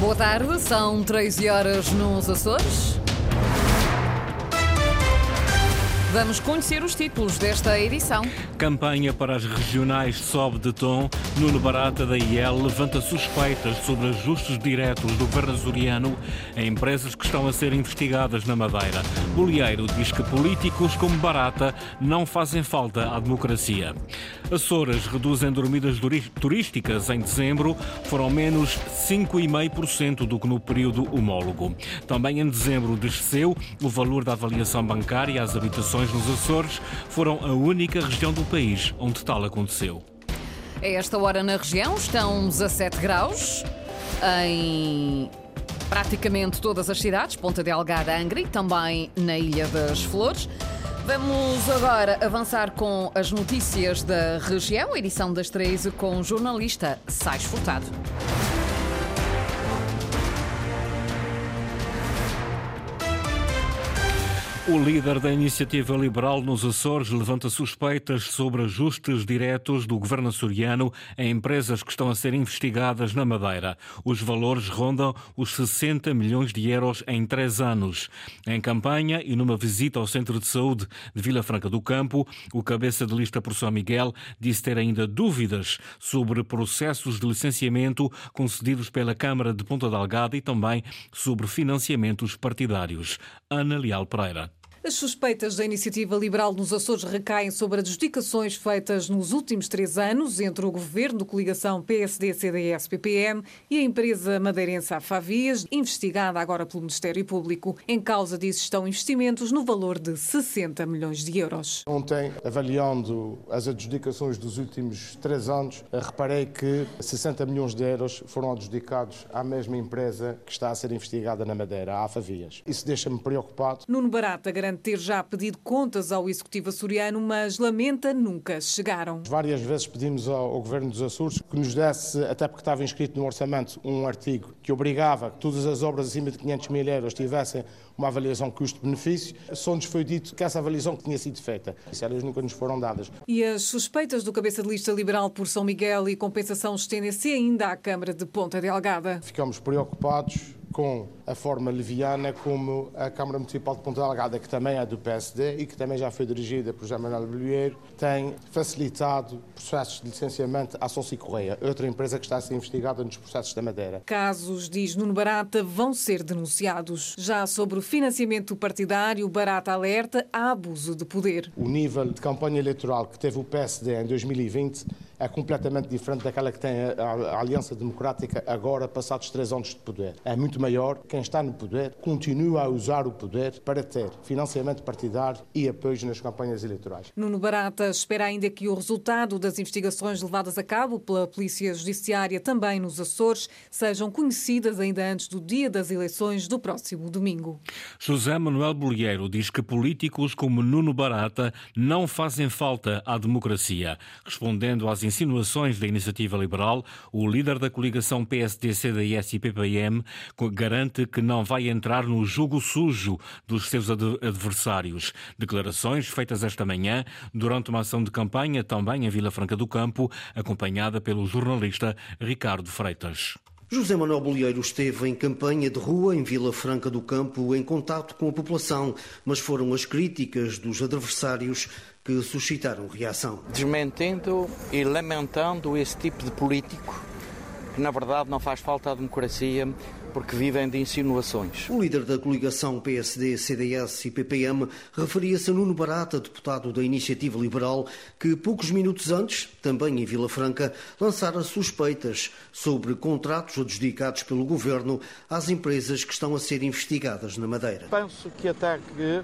Boa tarde, são 13 horas nos Açores. Vamos conhecer os títulos desta edição. Campanha para as regionais sobe de tom. Nuno Barata da IEL levanta suspeitas sobre ajustes diretos do governo açoriano a empresas que estão a ser investigadas na Madeira. Bolieiro diz que políticos como Barata não fazem falta à democracia. Açores reduzem dormidas turísticas em dezembro, foram menos 5,5% do que no período homólogo. Também em dezembro desceu o valor da avaliação bancária às habitações nos Açores foram a única região do país onde tal aconteceu. A esta hora na região estão 17 graus em praticamente todas as cidades, Ponta Delgada, Angra e também na Ilha das Flores. Vamos agora avançar com as notícias da região, edição das 13 com o jornalista Sais Furtado. O líder da iniciativa liberal nos Açores levanta suspeitas sobre ajustes diretos do governo açoriano a empresas que estão a ser investigadas na Madeira. Os valores rondam os 60 milhões de euros em três anos. Em campanha e numa visita ao Centro de Saúde de Vila Franca do Campo, o cabeça de lista por São Miguel disse ter ainda dúvidas sobre processos de licenciamento concedidos pela Câmara de Ponta Delgada e também sobre financiamentos partidários. Ana Leal Pereira. As suspeitas da iniciativa liberal nos Açores recaem sobre adjudicações feitas nos últimos três anos entre o governo de coligação PSD-CDS-PPM e a empresa madeirense Afavias, investigada agora pelo Ministério Público. Em causa disso estão investimentos no valor de 60 milhões de euros. Ontem, avaliando as adjudicações dos últimos três anos, reparei que 60 milhões de euros foram adjudicados à mesma empresa que está a ser investigada na Madeira, a Afavias. Isso deixa-me preocupado. Nuno Barata garante ter já pedido contas ao Executivo açoriano, mas lamenta nunca chegaram. Várias vezes pedimos ao, ao Governo dos Açores que nos desse, até porque estava inscrito no orçamento, um artigo que obrigava que todas as obras acima de 500 mil euros tivessem uma avaliação custo-benefício. Só nos foi dito que essa avaliação tinha sido feita. Isso elas nunca nos foram dadas. E as suspeitas do cabeça de lista liberal por São Miguel e compensação estendem-se ainda à Câmara de Ponta Delgada. Ficamos preocupados com a forma leviana como a Câmara Municipal de Ponta Delgada, que também é do PSD e que também já foi dirigida por José Manuel Bolheiro, tem facilitado processos de licenciamento à Sonsi Correia, outra empresa que está a ser investigada nos processos da Madeira. Casos, diz Nuno Barata, vão ser denunciados. Já sobre o financiamento partidário, Barata alerta a abuso de poder. O nível de campanha eleitoral que teve o PSD em 2020 é completamente diferente daquela que tem a, Aliança Democrática agora, passados três anos de poder. É muito maior. Quem está no poder continua a usar o poder para ter financiamento partidário e apoio nas campanhas eleitorais. Nuno Barata espera ainda que o resultado das investigações levadas a cabo pela Polícia Judiciária também nos Açores sejam conhecidas ainda antes do dia das eleições do próximo domingo. José Manuel Bolieiro diz que políticos como Nuno Barata não fazem falta à democracia. Respondendo às insinuações da iniciativa liberal, o líder da coligação PSD, CDS e PPM garante que não vai entrar no jogo sujo dos seus adversários. Declarações feitas esta manhã durante uma ação de campanha também em Vila Franca do Campo, acompanhada pelo jornalista Ricardo Freitas. José Manuel Bolieiro esteve em campanha de rua em Vila Franca do Campo em contato com a população, mas foram as críticas dos adversários que suscitaram reação. Desmentindo e lamentando esse tipo de político que, na verdade, não faz falta à democracia porque vivem de insinuações. O líder da coligação PSD, CDS e PPM referia-se a Nuno Barata, deputado da Iniciativa Liberal, que poucos minutos antes, também em Vila Franca, lançara suspeitas sobre contratos adjudicados pelo governo às empresas que estão a ser investigadas na Madeira. Penso que até que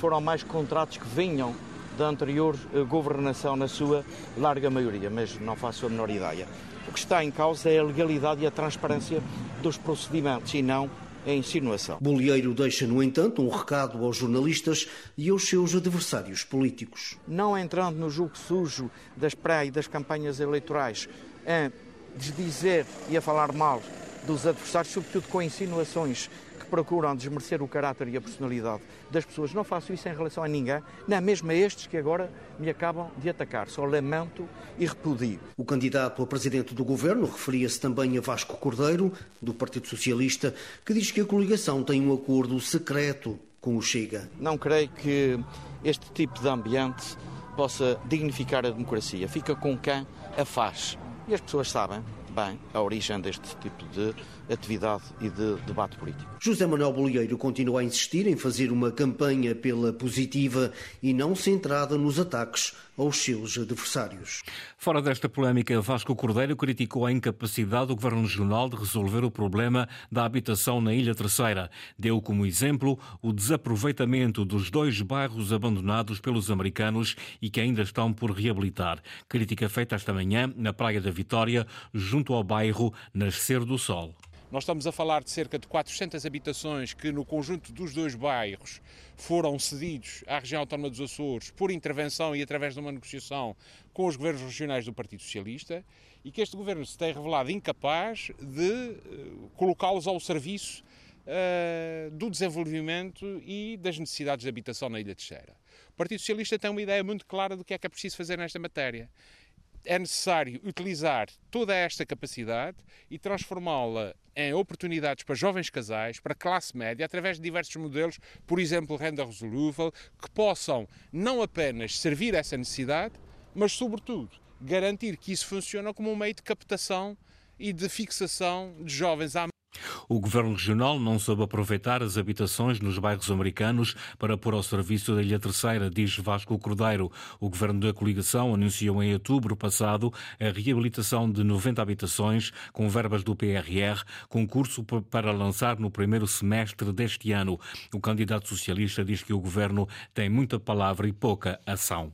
foram mais contratos que vinham da anterior eh, governação na sua larga maioria, mas não faço a menor ideia. O que está em causa é a legalidade e a transparência dos procedimentos e não a insinuação. Bolieiro deixa, no entanto, um recado aos jornalistas e aos seus adversários políticos. Não entrando no jogo sujo das pré e das campanhas eleitorais, a desdizer e a falar mal dos adversários, sobretudo com insinuações que procuram desmerecer o caráter e a personalidade das pessoas. Não faço isso em relação a ninguém, nem mesmo a estes que agora me acabam de atacar. Só lamento e repudio. O candidato a presidente do governo referia-se também a Vasco Cordeiro, do Partido Socialista, que diz que a coligação tem um acordo secreto com o Chega. Não creio que este tipo de ambiente possa dignificar a democracia. Fica com quem a faz. E as pessoas sabem bem a origem deste tipo de atividade e de debate político. José Manuel Bolieiro continua a insistir em fazer uma campanha pela positiva e não centrada nos ataques aos seus adversários. Fora desta polémica, Vasco Cordeiro criticou a incapacidade do Governo Regional de resolver o problema da habitação na Ilha Terceira. Deu como exemplo o desaproveitamento dos dois bairros abandonados pelos americanos e que ainda estão por reabilitar. Crítica feita esta manhã na Praia da Vitória, junto ao bairro Nascer do Sol. Nós estamos a falar de cerca de 400 habitações que, no conjunto dos dois bairros, foram cedidos à região autónoma dos Açores por intervenção e através de uma negociação com os governos regionais do Partido Socialista e que este governo se tem revelado incapaz de uh, colocá-los ao serviço uh, do desenvolvimento e das necessidades de habitação na Ilha Terceira. O Partido Socialista tem uma ideia muito clara do que é que é preciso fazer nesta matéria é necessário utilizar toda esta capacidade e transformá-la em oportunidades para jovens casais, para classe média, através de diversos modelos, por exemplo, renda resolúvel, que possam não apenas servir essa necessidade, mas, sobretudo, garantir que isso funciona como um meio de captação e de fixação de jovens à o governo regional não soube aproveitar as habitações nos bairros americanos para pôr ao serviço da Ilha Terceira, diz Vasco Cordeiro. O governo da coligação anunciou em outubro passado a reabilitação de 90 habitações com verbas do PRR, concurso para lançar no primeiro semestre deste ano. O candidato socialista diz que o governo tem muita palavra e pouca ação.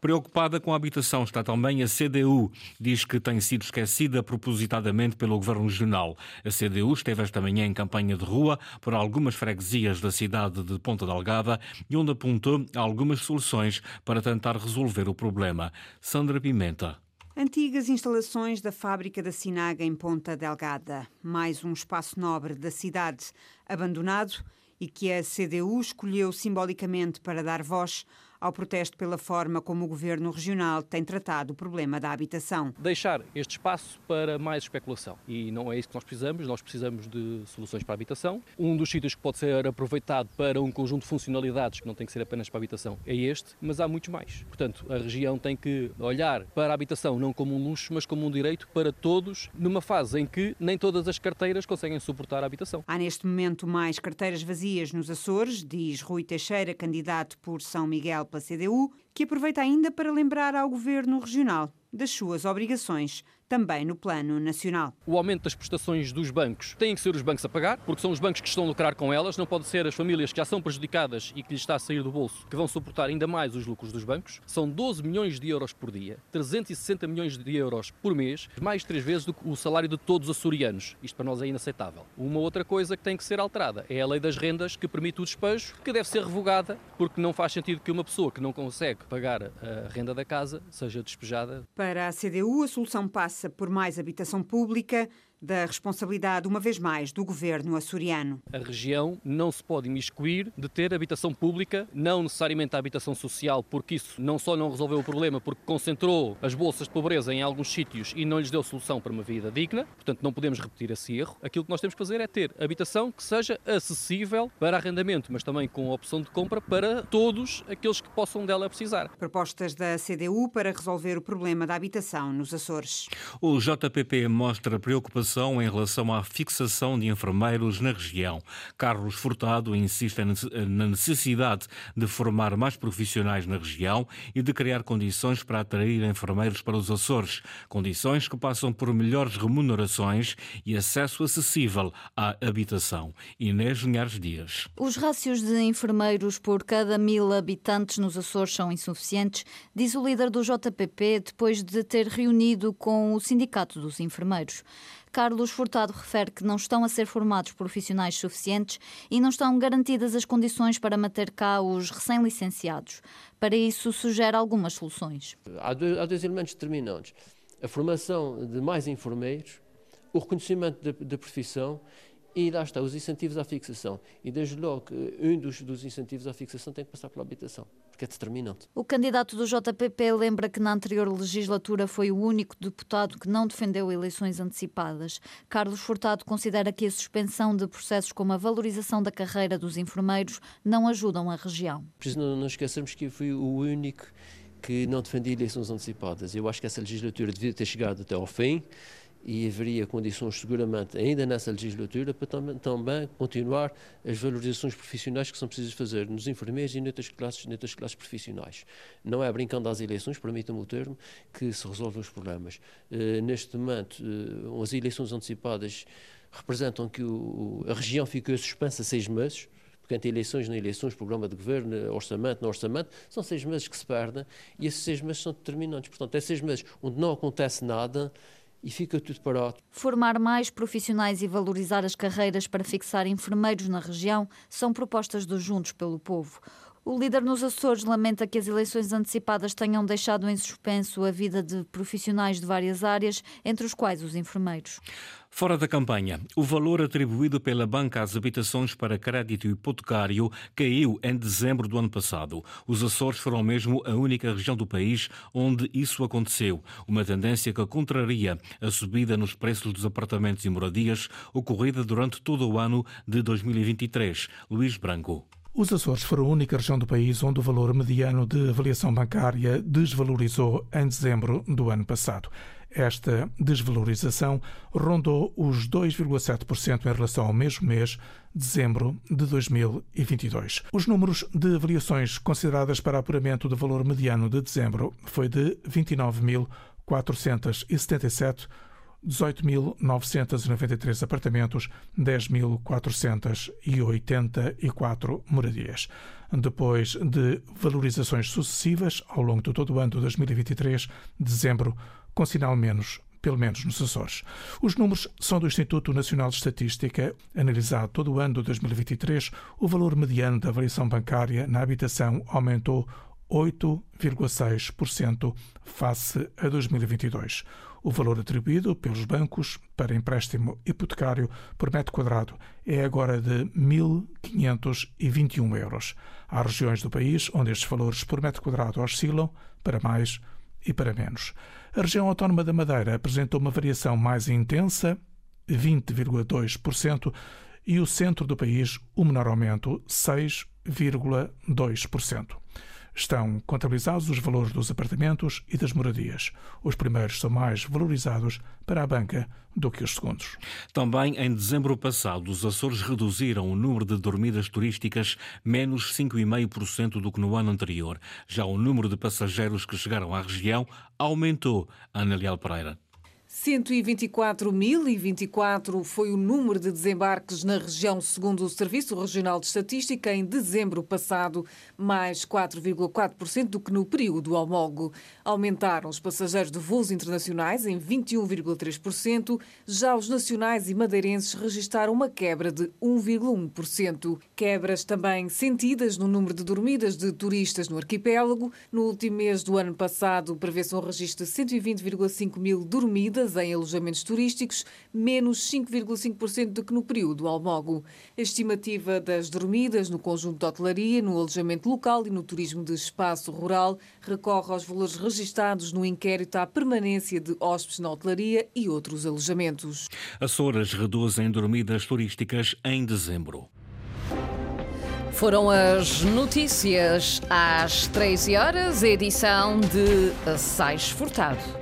Preocupada com a habitação está também a CDU. Diz que tem sido esquecida propositadamente pelo governo regional. A CDU esteve esta manhã em campanha de rua por algumas freguesias da cidade de Ponta Delgada e onde apontou algumas soluções para tentar resolver o problema. Sandra Pimenta. Antigas instalações da fábrica da Sinaga em Ponta Delgada. Mais um espaço nobre da cidade abandonado e que a CDU escolheu simbolicamente para dar voz ao protesto pela forma como o governo regional tem tratado o problema da habitação. Deixar este espaço para mais especulação. E não é isso que nós precisamos, nós precisamos de soluções para a habitação. Um dos sítios que pode ser aproveitado para um conjunto de funcionalidades, que não tem que ser apenas para a habitação, é este, mas há muitos mais. Portanto, a região tem que olhar para a habitação não como um luxo, mas como um direito para todos, numa fase em que nem todas as carteiras conseguem suportar a habitação. Há neste momento mais carteiras vazias nos Açores, diz Rui Teixeira, candidato por São Miguel pela CDU, que aproveita ainda para lembrar ao governo regional das suas obrigações também no plano nacional. O aumento das prestações dos bancos tem que ser os bancos a pagar, porque são os bancos que estão a lucrar com elas, não pode ser as famílias que já são prejudicadas e que lhes está a sair do bolso que vão suportar ainda mais os lucros dos bancos. São 12 milhões de euros por dia, 360 milhões de euros por mês, mais três vezes do que o salário de todos os açorianos. Isto para nós é inaceitável. Uma outra coisa que tem que ser alterada é a lei das rendas que permite o despejo, que deve ser revogada, porque não faz sentido que uma pessoa que não consegue pagar a renda da casa seja despejada. Para a CDU, a solução passa por mais habitação pública, da responsabilidade, uma vez mais, do governo açoriano. A região não se pode imiscuir de ter habitação pública, não necessariamente a habitação social, porque isso não só não resolveu o problema, porque concentrou as bolsas de pobreza em alguns sítios e não lhes deu solução para uma vida digna, portanto não podemos repetir esse erro. Aquilo que nós temos que fazer é ter habitação que seja acessível para arrendamento, mas também com opção de compra para todos aqueles que possam dela precisar. Propostas da CDU para resolver o problema da habitação nos Açores. O JPP mostra preocupação em relação à fixação de enfermeiros na região. Carlos Furtado insiste na necessidade de formar mais profissionais na região e de criar condições para atrair enfermeiros para os Açores. Condições que passam por melhores remunerações e acesso acessível à habitação. Inês Linhares Dias. Os rácios de enfermeiros por cada mil habitantes nos Açores são insuficientes, diz o líder do JPP depois de ter reunido com o Sindicato dos Enfermeiros. Carlos Furtado refere que não estão a ser formados profissionais suficientes e não estão garantidas as condições para manter cá os recém-licenciados. Para isso, sugere algumas soluções. Há dois, há dois elementos determinantes. A formação de mais enfermeiros o reconhecimento da, profissão e lá está, os incentivos à fixação. E desde logo, um dos, dos incentivos à fixação tem que passar pela habitação, porque é determinante. O candidato do JPP lembra que na anterior legislatura foi o único deputado que não defendeu eleições antecipadas. Carlos Furtado considera que a suspensão de processos como a valorização da carreira dos enfermeiros não ajudam a região. Preciso não, não esquecermos que foi o único que não defendia eleições antecipadas. Eu acho que essa legislatura devia ter chegado até ao fim e haveria condições seguramente ainda nessa legislatura para também, também, continuar as valorizações profissionais que são precisas fazer nos enfermeiros e noutras classes, noutras classes profissionais. Não é brincando às eleições, permitam-me o termo, que se resolvem os problemas. Uh, neste momento, uh, as eleições antecipadas representam que o, a região ficou suspensa seis meses, Portanto, eleições na eleições, programa de governo, orçamento no orçamento, são seis meses que se perdem e esses seis meses são determinantes. Portanto, é seis meses onde não acontece nada e fica tudo parado. Formar mais profissionais e valorizar as carreiras para fixar enfermeiros na região são propostas dos Juntos pelo Povo. O líder nos Açores lamenta que as eleições antecipadas tenham deixado em suspenso a vida de profissionais de várias áreas, entre os quais os enfermeiros. Fora da campanha, o valor atribuído pela banca às habitações para crédito hipotecário caiu em dezembro do ano passado. Os Açores foram mesmo a única região do país onde isso aconteceu, uma tendência que contraria a subida nos preços dos apartamentos e moradias ocorrida durante todo o ano de 2023. Luís Branco. Os Açores foram a única região do país onde o valor mediano de avaliação bancária desvalorizou em dezembro do ano passado. Esta desvalorização rondou os 2,7% em relação ao mesmo mês, dezembro de 2022. Os números de avaliações consideradas para apuramento do valor mediano de dezembro foi de 29.477 18.993 apartamentos, 10.484 moradias. Depois de valorizações sucessivas ao longo de todo o ano de 2023, dezembro com sinal menos pelo menos nos Açores. Os números são do Instituto Nacional de Estatística. Analisado todo o ano de 2023, o valor mediano da avaliação bancária na habitação aumentou 8,6% face a 2022. O valor atribuído pelos bancos para empréstimo hipotecário por metro quadrado é agora de 1.521 euros. Há regiões do país onde estes valores por metro quadrado oscilam para mais e para menos. A região autónoma da Madeira apresentou uma variação mais intensa, 20,2%, e o centro do país, o menor aumento, 6,2% estão contabilizados os valores dos apartamentos e das moradias. Os primeiros são mais valorizados para a banca do que os segundos. Também em dezembro passado, os Açores reduziram o número de dormidas turísticas menos 5,5% do que no ano anterior. Já o número de passageiros que chegaram à região aumentou. Ana Leal Pereira. 124.024 foi o número de desembarques na região, segundo o Serviço Regional de Estatística, em dezembro passado, mais 4,4% do que no período homólogo. Aumentaram os passageiros de voos internacionais em 21,3%, já os nacionais e madeirenses registaram uma quebra de 1,1%. Quebras também sentidas no número de dormidas de turistas no arquipélago. No último mês do ano passado, prevê-se um registro de 120,5 mil dormidas em alojamentos turísticos, menos 5,5% do que no período almogo. A estimativa das dormidas no conjunto de hotelaria, no alojamento local e no turismo de espaço rural recorre aos valores registados no inquérito à permanência de hóspedes na hotelaria e outros alojamentos. Açores reduzem dormidas turísticas em dezembro. Foram as notícias às 13 horas, edição de Sais Furtado.